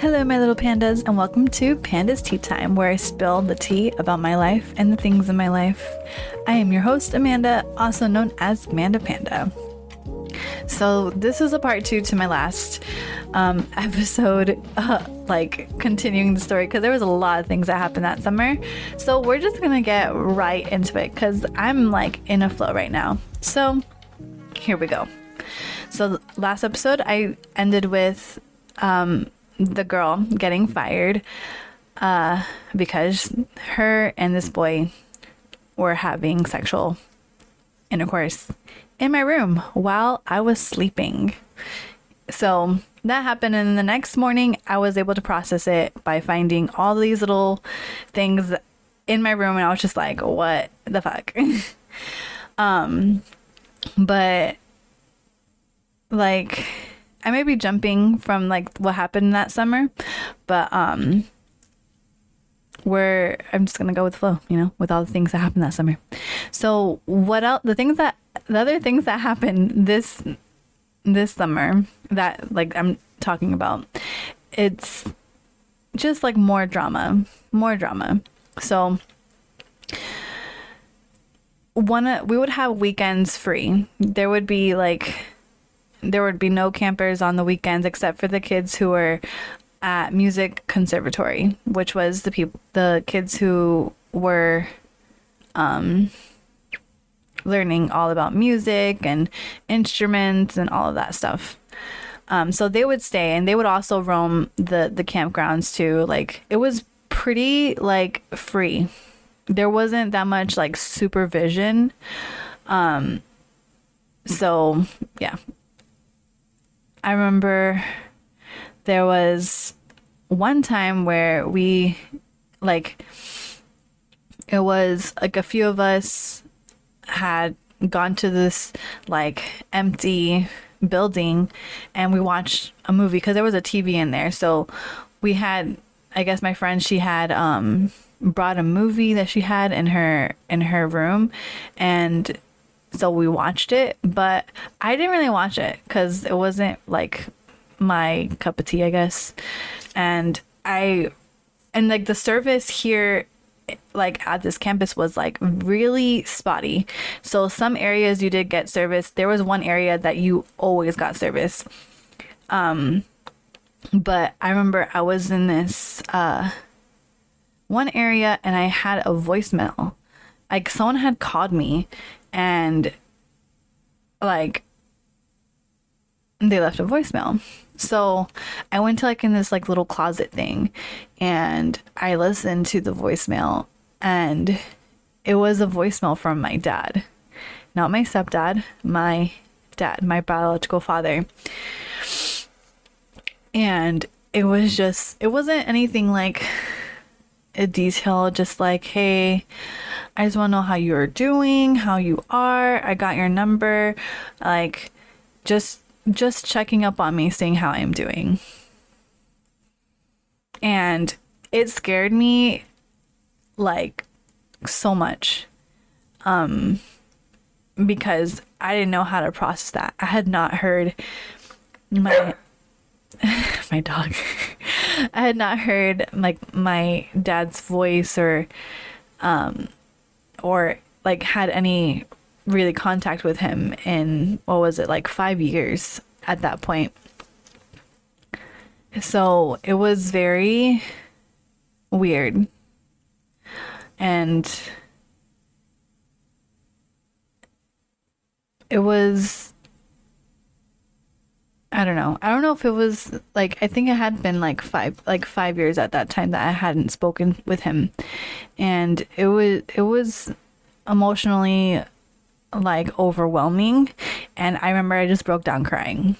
Hello, my little pandas, and welcome to Pandas Tea Time, where I spill the tea about my life and the things in my life. I am your host, Amanda, also known as Amanda Panda. So, this is a part two to my last um, episode, uh, like continuing the story, because there was a lot of things that happened that summer. So, we're just gonna get right into it because I'm like in a flow right now. So, here we go. So, last episode, I ended with um, the girl getting fired uh, because her and this boy were having sexual intercourse in my room while I was sleeping. So that happened, and the next morning I was able to process it by finding all these little things in my room, and I was just like, "What the fuck?" um, but like I may be jumping from like what happened that summer, but um where I'm just gonna go with flow, you know, with all the things that happened that summer. So what else the things that the other things that happened this this summer that like I'm talking about, it's just like more drama. More drama. So one we would have weekends free. There would be like there would be no campers on the weekends except for the kids who were at music conservatory, which was the people the kids who were um learning all about music and instruments and all of that stuff. Um, so they would stay and they would also roam the the campgrounds too. Like it was pretty like free. There wasn't that much like supervision. Um, so yeah, I remember there was one time where we like it was like a few of us had gone to this like empty building and we watched a movie because there was a TV in there. So we had I guess my friend she had um brought a movie that she had in her in her room and so we watched it, but I didn't really watch it because it wasn't like my cup of tea, I guess. And I, and like the service here, like at this campus was like really spotty. So some areas you did get service. There was one area that you always got service. Um, but I remember I was in this uh one area and I had a voicemail. Like someone had called me and like they left a voicemail. So I went to like in this like little closet thing and I listened to the voicemail and it was a voicemail from my dad. Not my stepdad, my dad, my biological father. And it was just it wasn't anything like a detail just like hey I just want to know how you're doing, how you are. I got your number. Like just just checking up on me, seeing how I'm doing. And it scared me like so much. Um because I didn't know how to process that. I had not heard my my dog. I had not heard like my dad's voice or um or like had any really contact with him in what was it like 5 years at that point. So, it was very weird. And it was I don't know. I don't know if it was like I think it had been like 5 like 5 years at that time that I hadn't spoken with him. And it was it was emotionally like overwhelming and I remember I just broke down crying.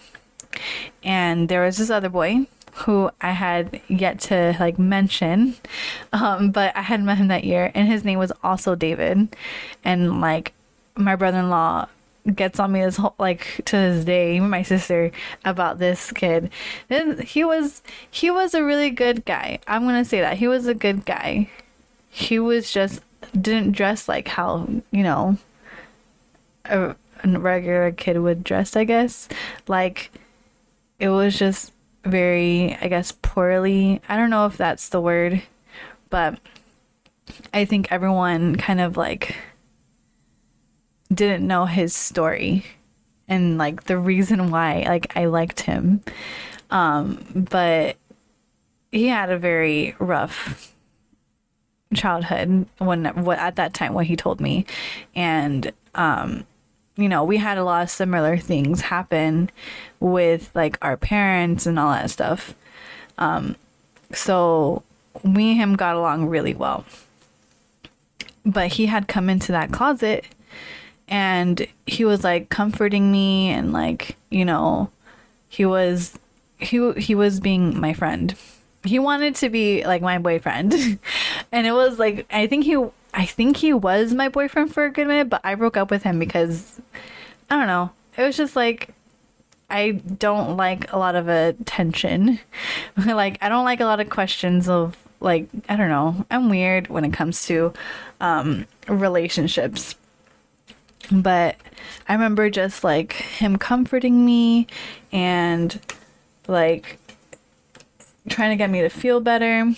And there was this other boy who I had yet to like mention, um, but I had met him that year, and his name was also David. And like my brother in law gets on me this whole like to this day my sister about this kid. And he was he was a really good guy. I'm gonna say that. He was a good guy. He was just didn't dress like how you know a, a regular kid would dress i guess. Like it was just very, I guess, poorly. I don't know if that's the word, but I think everyone kind of like didn't know his story and like the reason why like I liked him. Um, but he had a very rough childhood when what at that time what he told me. And um you know we had a lot of similar things happen with like our parents and all that stuff. Um so me and him got along really well. But he had come into that closet and he was like comforting me and like you know he was he he was being my friend. He wanted to be like my boyfriend. And it was like i think he i think he was my boyfriend for a good minute but i broke up with him because i don't know. It was just like i don't like a lot of attention. Like i don't like a lot of questions of like i don't know. I'm weird when it comes to um relationships but I remember just like him comforting me and like trying to get me to feel better.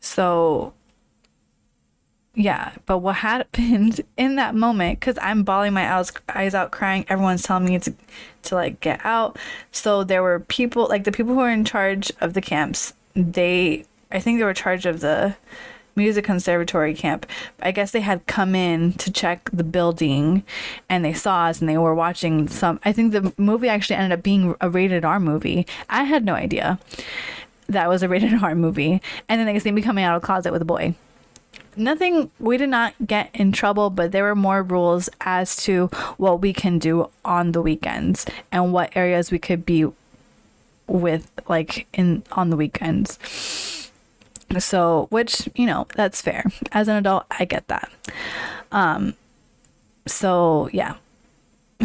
So yeah, but what happened in that moment cuz I'm bawling my eyes, eyes out crying, everyone's telling me to to like get out. So there were people like the people who were in charge of the camps, they I think they were in charge of the music conservatory camp. I guess they had come in to check the building and they saw us and they were watching some. I think the movie actually ended up being a rated R movie. I had no idea that was a rated R movie. And then they see me coming out of closet with a boy. Nothing, we did not get in trouble, but there were more rules as to what we can do on the weekends and what areas we could be with, like in on the weekends. So, which, you know, that's fair. As an adult, I get that. Um so, yeah.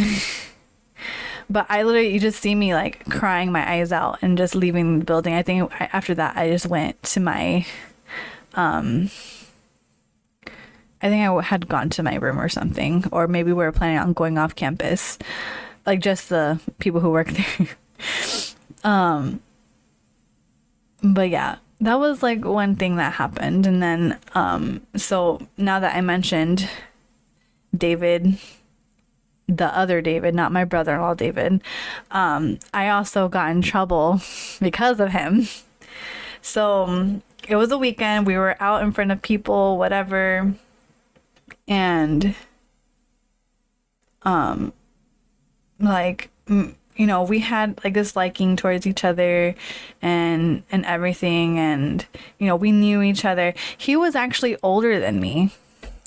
but I literally you just see me like crying my eyes out and just leaving the building. I think after that I just went to my um I think I had gone to my room or something or maybe we were planning on going off campus. Like just the people who work there. um but yeah, that was like one thing that happened and then um so now that i mentioned david the other david not my brother-in-law david um i also got in trouble because of him. So it was a weekend. We were out in front of people whatever and um like you know we had like this liking towards each other and and everything and you know we knew each other. He was actually older than me.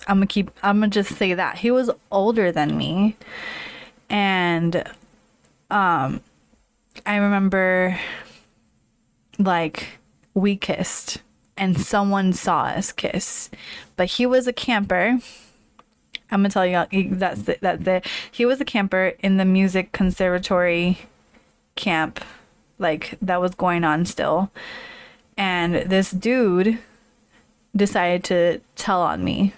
I'm gonna keep i'm gonna just say that. He was older than me. And um i remember like we kissed and someone saw us kiss. But he was a camper I'm gonna tell you that's the, that the he was a camper in the music conservatory camp, like that was going on still, and this dude decided to tell on me,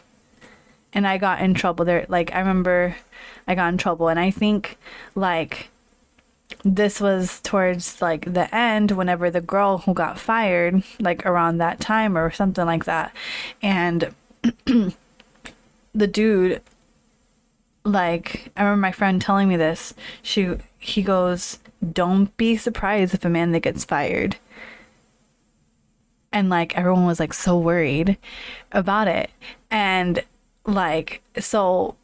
and I got in trouble there. Like I remember, I got in trouble, and I think like this was towards like the end whenever the girl who got fired like around that time or something like that. And the dude like I remember my friend telling me this. She he goes, "Don't be surprised if Amanda gets fired." And like everyone was like so worried about it. And like so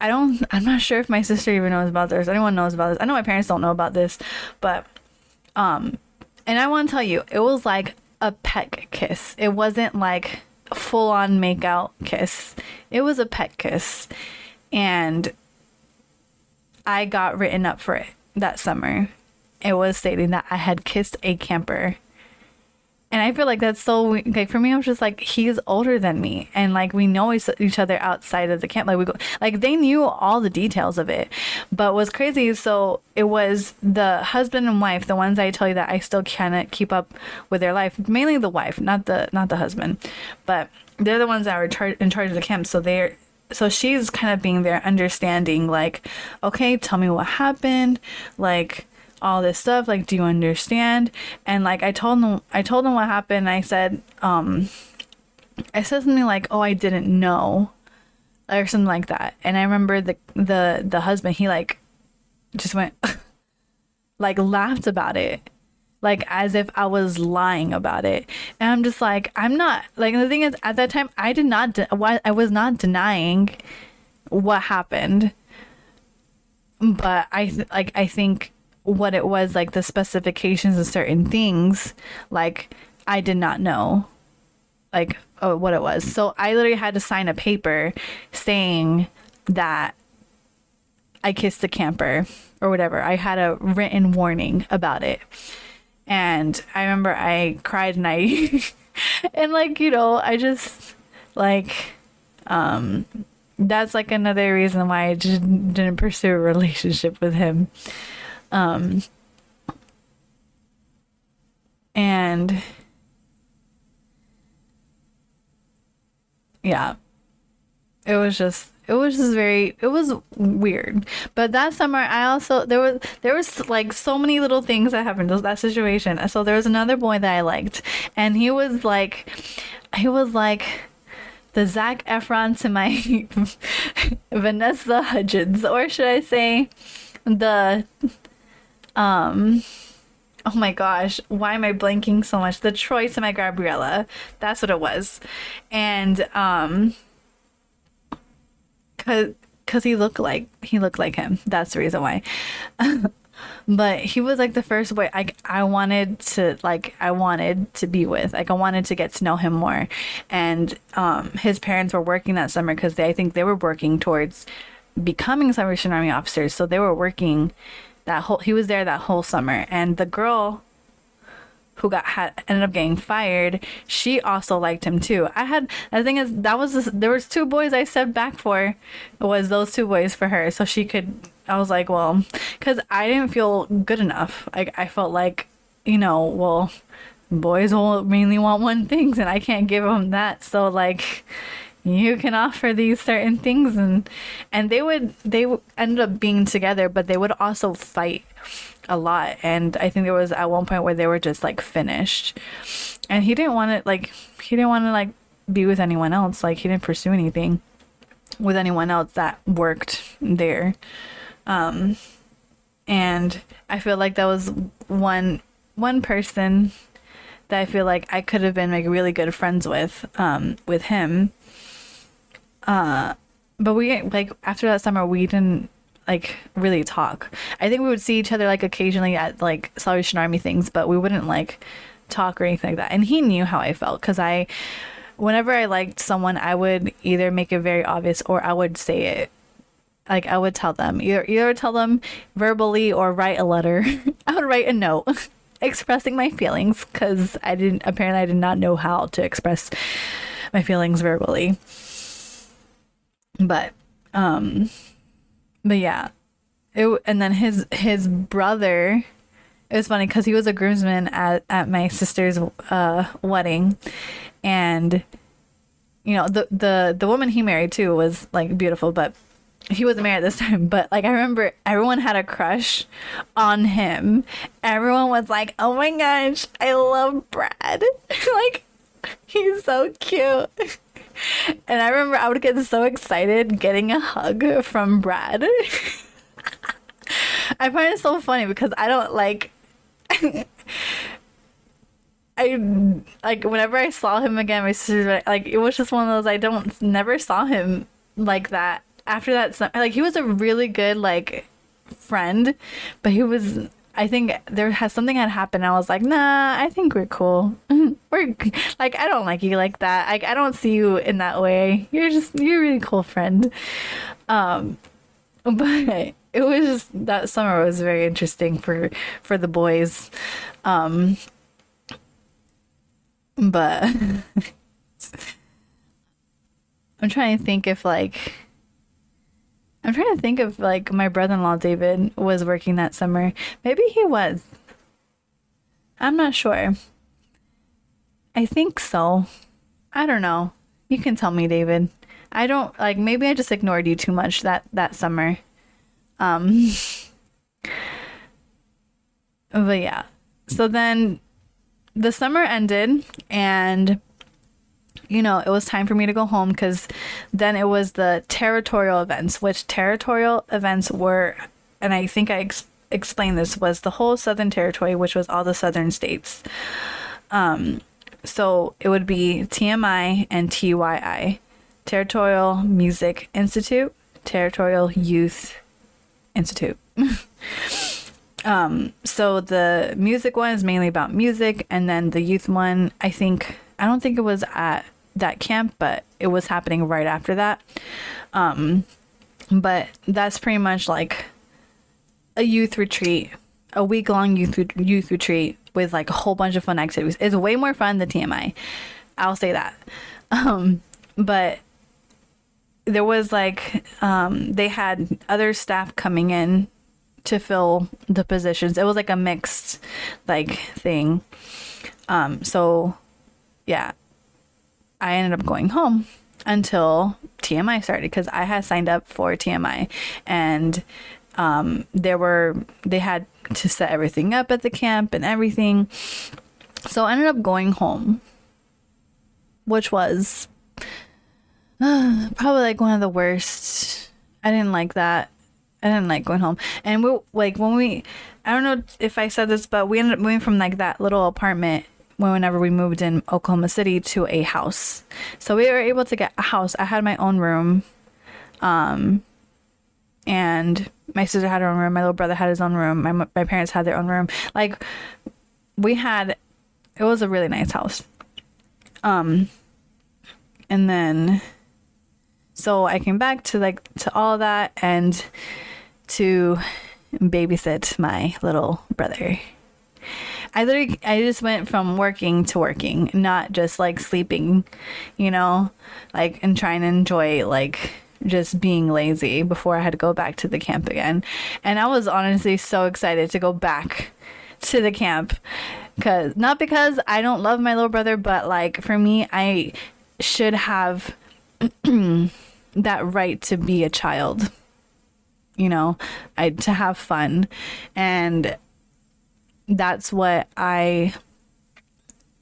I don't I'm not sure if my sister even knows about this. Anyone knows about this. I know my parents don't know about this, but um and I want to tell you, it was like a peck kiss. It wasn't like full on make out kiss. It was a pet kiss. And I got written up for it that summer. It was stating that I had kissed a camper. And I feel like that's so like for me. I was just like he's older than me, and like we know each other outside of the camp. Like we go, like they knew all the details of it. But what's crazy, so it was the husband and wife, the ones I tell you that I still cannot keep up with their life. Mainly the wife, not the not the husband, but they're the ones that were char- in charge of the camp. So they're so she's kind of being there understanding like okay tell me what happened like all this stuff. Like, do you understand? And like, I told him, I told him what happened. I said, um, I said something like, "Oh, I didn't know," or something like that. And I remember the the the husband, he like just went like laughed about it like as if I was lying about it. And I'm just like, I'm not like the thing is at that time I did not de- I was not denying what happened. But I th- like I think what it was like the specifications of certain things like I did not know like oh, what it was. So I literally had to sign a paper saying that I kissed the camper or whatever. I had a written warning about it. And I remember I cried and I and like, you know, I just like um that's like another reason why I just didn't pursue a relationship with him. Um and yeah. It was just it was just very it was weird but that summer i also there was there was like so many little things that happened that situation so there was another boy that i liked and he was like he was like the Zac Efron to my Vanessa Hudgens, or should I say, the um, oh my gosh, why am I blanking so much? The Troy to my Gabriella, that's what it was, and um, cause cause he looked like he looked like him. That's the reason why. but he was like the first boy I I wanted to like I wanted to be with. Like I wanted to get to know him more. And um his parents were working that summer cuz they I think they were working towards becoming Salvation Army officers. So they were working that whole he was there that whole summer and the girl who got had ended up getting fired, she also liked him too. I had the thing is that was this, there was two boys I said back for was those two boys for her, so she could. I was like, well, because I didn't feel good enough. Like I felt like, you know, well, boys will mainly want one things, and I can't give them that. So like, you can offer these certain things and and they would they ended up being together but they would also fight a lot. And i think there was at one point where they were just like finished. And he didn't want to like he didn't want to like be with anyone else. Like he didn't pursue anything with anyone else that worked there. Um and i feel like that was one one person that i feel like i could have been like really good friends with um with him uh but we like after that summer we didn't like really talk. I think we would see each other like occasionally at like Salvation Army things, but we wouldn't like talk or anything like that. And he knew how I felt because I, whenever I liked someone, I would either make it very obvious or I would say it. Like I would tell them either either tell them verbally or write a letter. I would write a note expressing my feelings because I didn't apparently I did not know how to express my feelings verbally. But um but yeah, it and then his his brother. It was funny because he was a groomsman at at my sister's uh, wedding, and you know the the the woman he married too was like beautiful, but he wasn't married this time, but like I remember everyone had a crush on him. Everyone was like, "Oh my gosh, I love Brad." like he's so cute. And I remember I would get so excited getting a hug from Brad. I find it so funny because I don't like I like whenever I saw him again, my sister like it was just one of those I don't never saw him like that. After that, like he was a really good like friend, but he was I think there has something had happened. I was like, nah, I think we're cool. we're like, I don't like you like that. Like, I don't see you in that way. You're just, you're a really cool friend. Um, but it was just that summer was very interesting for for the boys. Um, but I'm trying to think if like I'm trying to think of like my brother-in-law David was working that summer. Maybe he was. I'm not sure. I think so. I don't know. You can tell me, David. I don't like maybe I just ignored you too much that that summer. Um but yeah. So then the summer ended and you know, it was time for me to go home because then it was the territorial events, which territorial events were, and I think I ex- explained this, was the whole Southern Territory, which was all the Southern states. Um, so it would be TMI and TYI, Territorial Music Institute, Territorial Youth Institute. um, so the music one is mainly about music, and then the youth one, I think, I don't think it was at that camp, but it was happening right after that. Um, but that's pretty much like a youth retreat, a week long youth youth retreat with like a whole bunch of fun activities. It's way more fun than TMI. I'll say that. Um, but there was like um, they had other staff coming in to fill the positions. It was like a mixed like thing. Um, so yeah, I ended up going home until TMI started because I had signed up for TMI and um, there were they had to set everything up at the camp and everything. So I ended up going home, which was uh, probably like one of the worst. I didn't like that. I didn't like going home. And we like when we I don't know if I said this, but we ended up moving from like that little apartment whenever we moved in Oklahoma City to a house. So we were able to get a house. I had my own room. Um and my sister had her own room. My little brother had his own room. My my parents had their own room. Like we had, it was a really nice house. Um, and then, so I came back to like to all that and to babysit my little brother. I literally, I just went from working to working, not just like sleeping, you know, like and trying to enjoy like just being lazy before I had to go back to the camp again. And I was honestly so excited to go back to the camp cuz not because I don't love my little brother, but like for me I should have that right to be a child. You know, I to have fun. And that's what I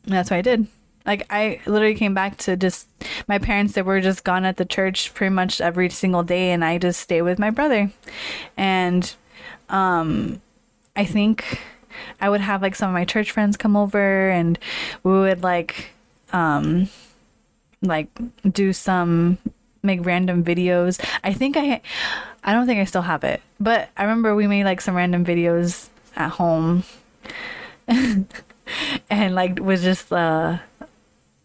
that's what I did. Like I literally came back to just my parents that were just gone at the church pretty much every single day and I just stay with my brother. And um I think I would have like some of my church friends come over and we would like um like do some make random videos. I think I I don't think I still have it. But I remember we made like some random videos at home. and like was just uh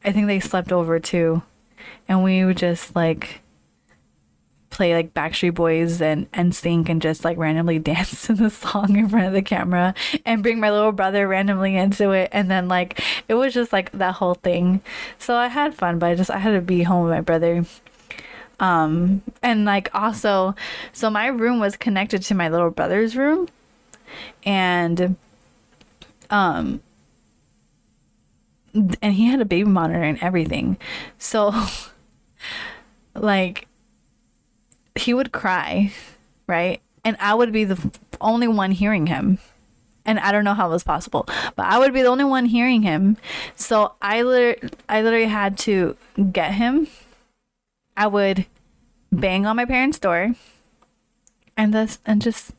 I think they slept over too, and we would just like play like Backstreet Boys and and sing and just like randomly dance to the song in front of the camera and bring my little brother randomly into it and then like it was just like that whole thing. So I had fun, but I just I had to be home with my brother. Um and like also so my room was connected to my little brother's room and um and he had a baby monitor and everything. So like he would cry, right? And I would be the only one hearing him. And I don't know how it was possible, but I would be the only one hearing him. So I literally, I literally had to get him. I would bang on my parents' door and this and just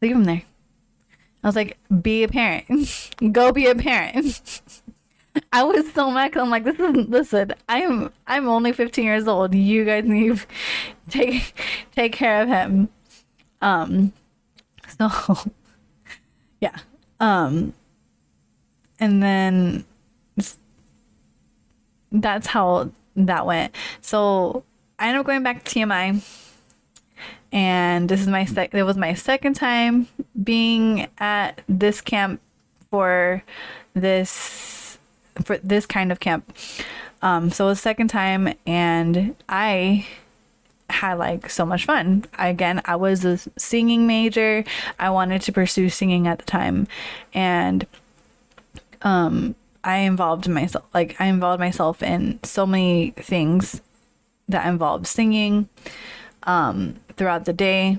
leave him there. I was like, be a parent. Go be a parent. I was so mad. Because I'm like, this is listen. I'm I'm only 15 years old. You guys need take take care of him. Um, so yeah. Um, and then that's how that went. So I ended up going back to TMI, and this is my sec. It was my second time being at this camp for this for this kind of camp. Um, so it was second time, and I had like so much fun. Again, I was a singing major. I wanted to pursue singing at the time, and um, I involved myself like I involved myself in so many things that involved singing um, throughout the day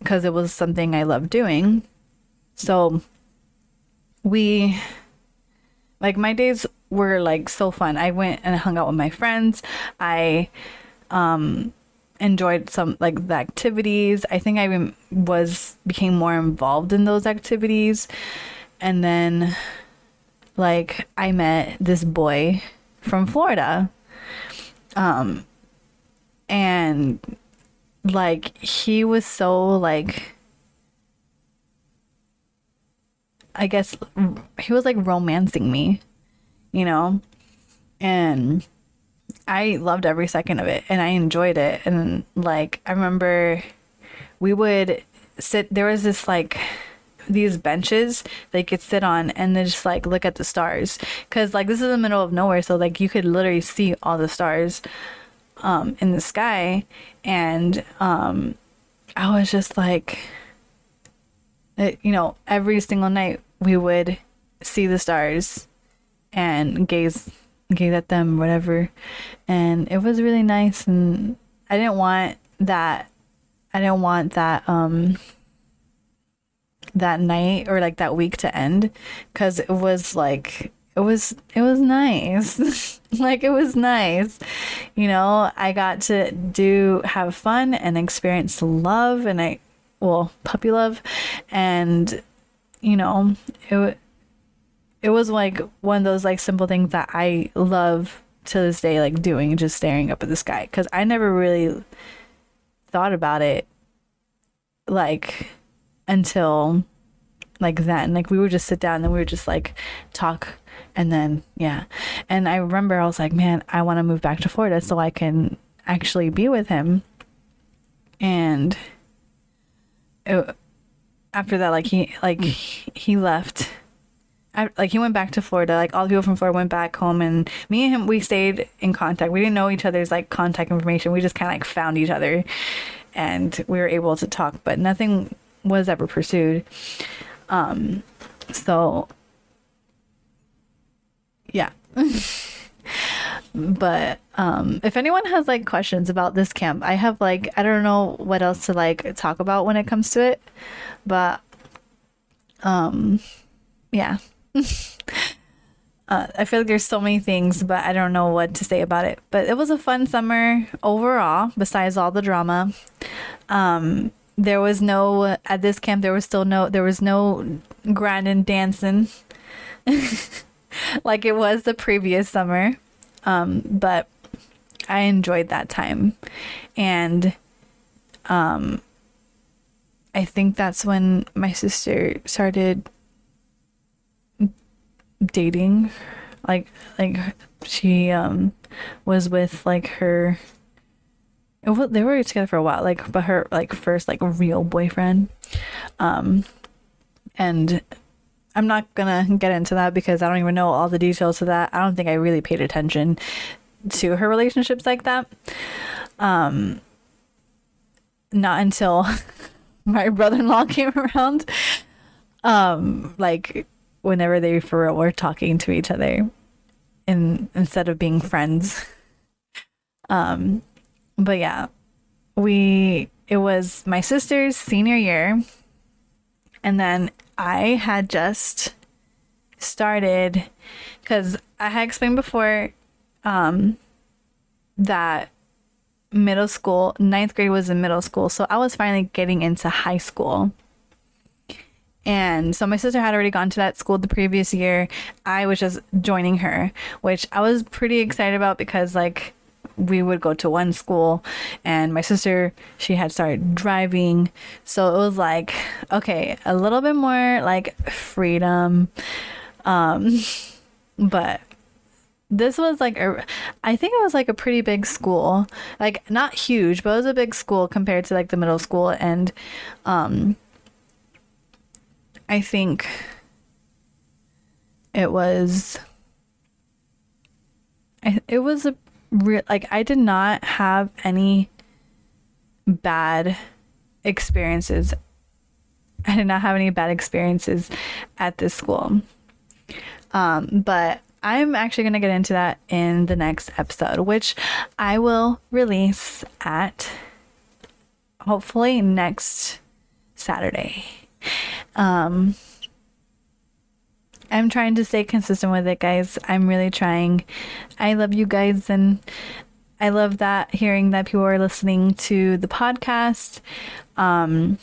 because it was something I loved doing. So we like my days were like so fun. I went and hung out with my friends. I um enjoyed some like the activities. I think I was became more involved in those activities. And then like I met this boy from Florida. Um and like he was so like I guess he was like romancing me, you know? And I loved every second of it and I enjoyed it. And like, I remember we would sit, there was this like, these benches they could sit on and then just like look at the stars because like this is the middle of nowhere so like you could literally see all the stars um in the sky and um i was just like it, you know every single night we would see the stars and gaze gaze at them whatever. And it was really nice and i didn't want that i didn't want that um that night or like that week to end because it was like it was it was nice. Like it was nice. You know i got to do have fun and experience love and i well puppy love. And you know it it was like one of those like simple things that i love to this day like doing just staring up at the sky. Because i never really thought about it like until like then. Like we would just sit down and we would just like talk and then yeah and i remember i was like man i want to move back to florida so i can actually be with him and it, after that like he like he left I, like he went back to Florida. Like all the people from Florida went back home, and me and him we stayed in contact. We didn't know each other's like contact information. We just kind of like found each other, and we were able to talk. But nothing was ever pursued. Um, so yeah. but um if anyone has like questions about this camp i have like i don't know what else to like talk about when it comes to it but um yeah. Uh, i feel like there's so many things but i don't know what to say about it. But it was a fun summer overall besides all the drama. Um there was no at this camp there was still no there was no grinding dancing like it was the previous summer. Um but i enjoyed that time. And um i think that's when my sister started dating. Like like she um was with like her it, they were together for a while like but her like first like real boyfriend. Um and i'm not gonna get into that because i don't even know all the details of that. I don't think i really paid attention to her relationships like that. Um not until my brother-in-law came around um like whenever they for real were talking to each other in instead of being friends. Um but yeah, we it was my sister's senior year, and then I had just started because I had explained before um, that middle school, ninth grade was in middle school, so I was finally getting into high school. And so my sister had already gone to that school the previous year. I was just joining her, which I was pretty excited about because like we would go to one school and my sister she had started driving. So it was like okay a little bit more like freedom. Um but this was like a i think it was like a pretty big school. Like not huge but it was a big school compared to like the middle school. And um i think it was it was a re- like I did not have any bad experiences. I did not have any bad experiences at this school. Um, but I'm actually going to get into that in the next episode, which I will release at hopefully next Saturday. Um, I'm trying to stay consistent with it, guys. I'm really trying. I love you guys and I love that hearing that people are listening to the podcast. Um,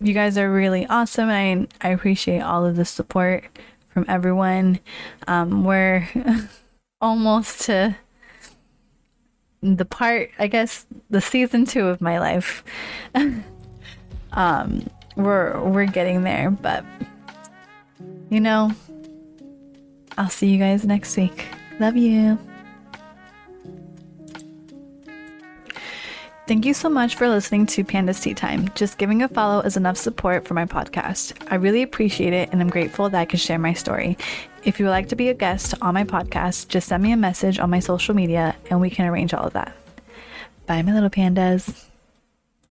you guys are really awesome I, I appreciate all of the support from everyone. Um, we're almost to the part, I guess, the season two of my life. um, we're we're getting there, but you know, I'll see you guys next week. Love you. Thank you so much for listening to Panda's Tea Time. Just giving a follow is enough support for my podcast. I really appreciate it and I'm grateful that I can share my story. If you would like to be a guest on my podcast, just send me a message on my social media and we can arrange all of that. Bye, my little pandas.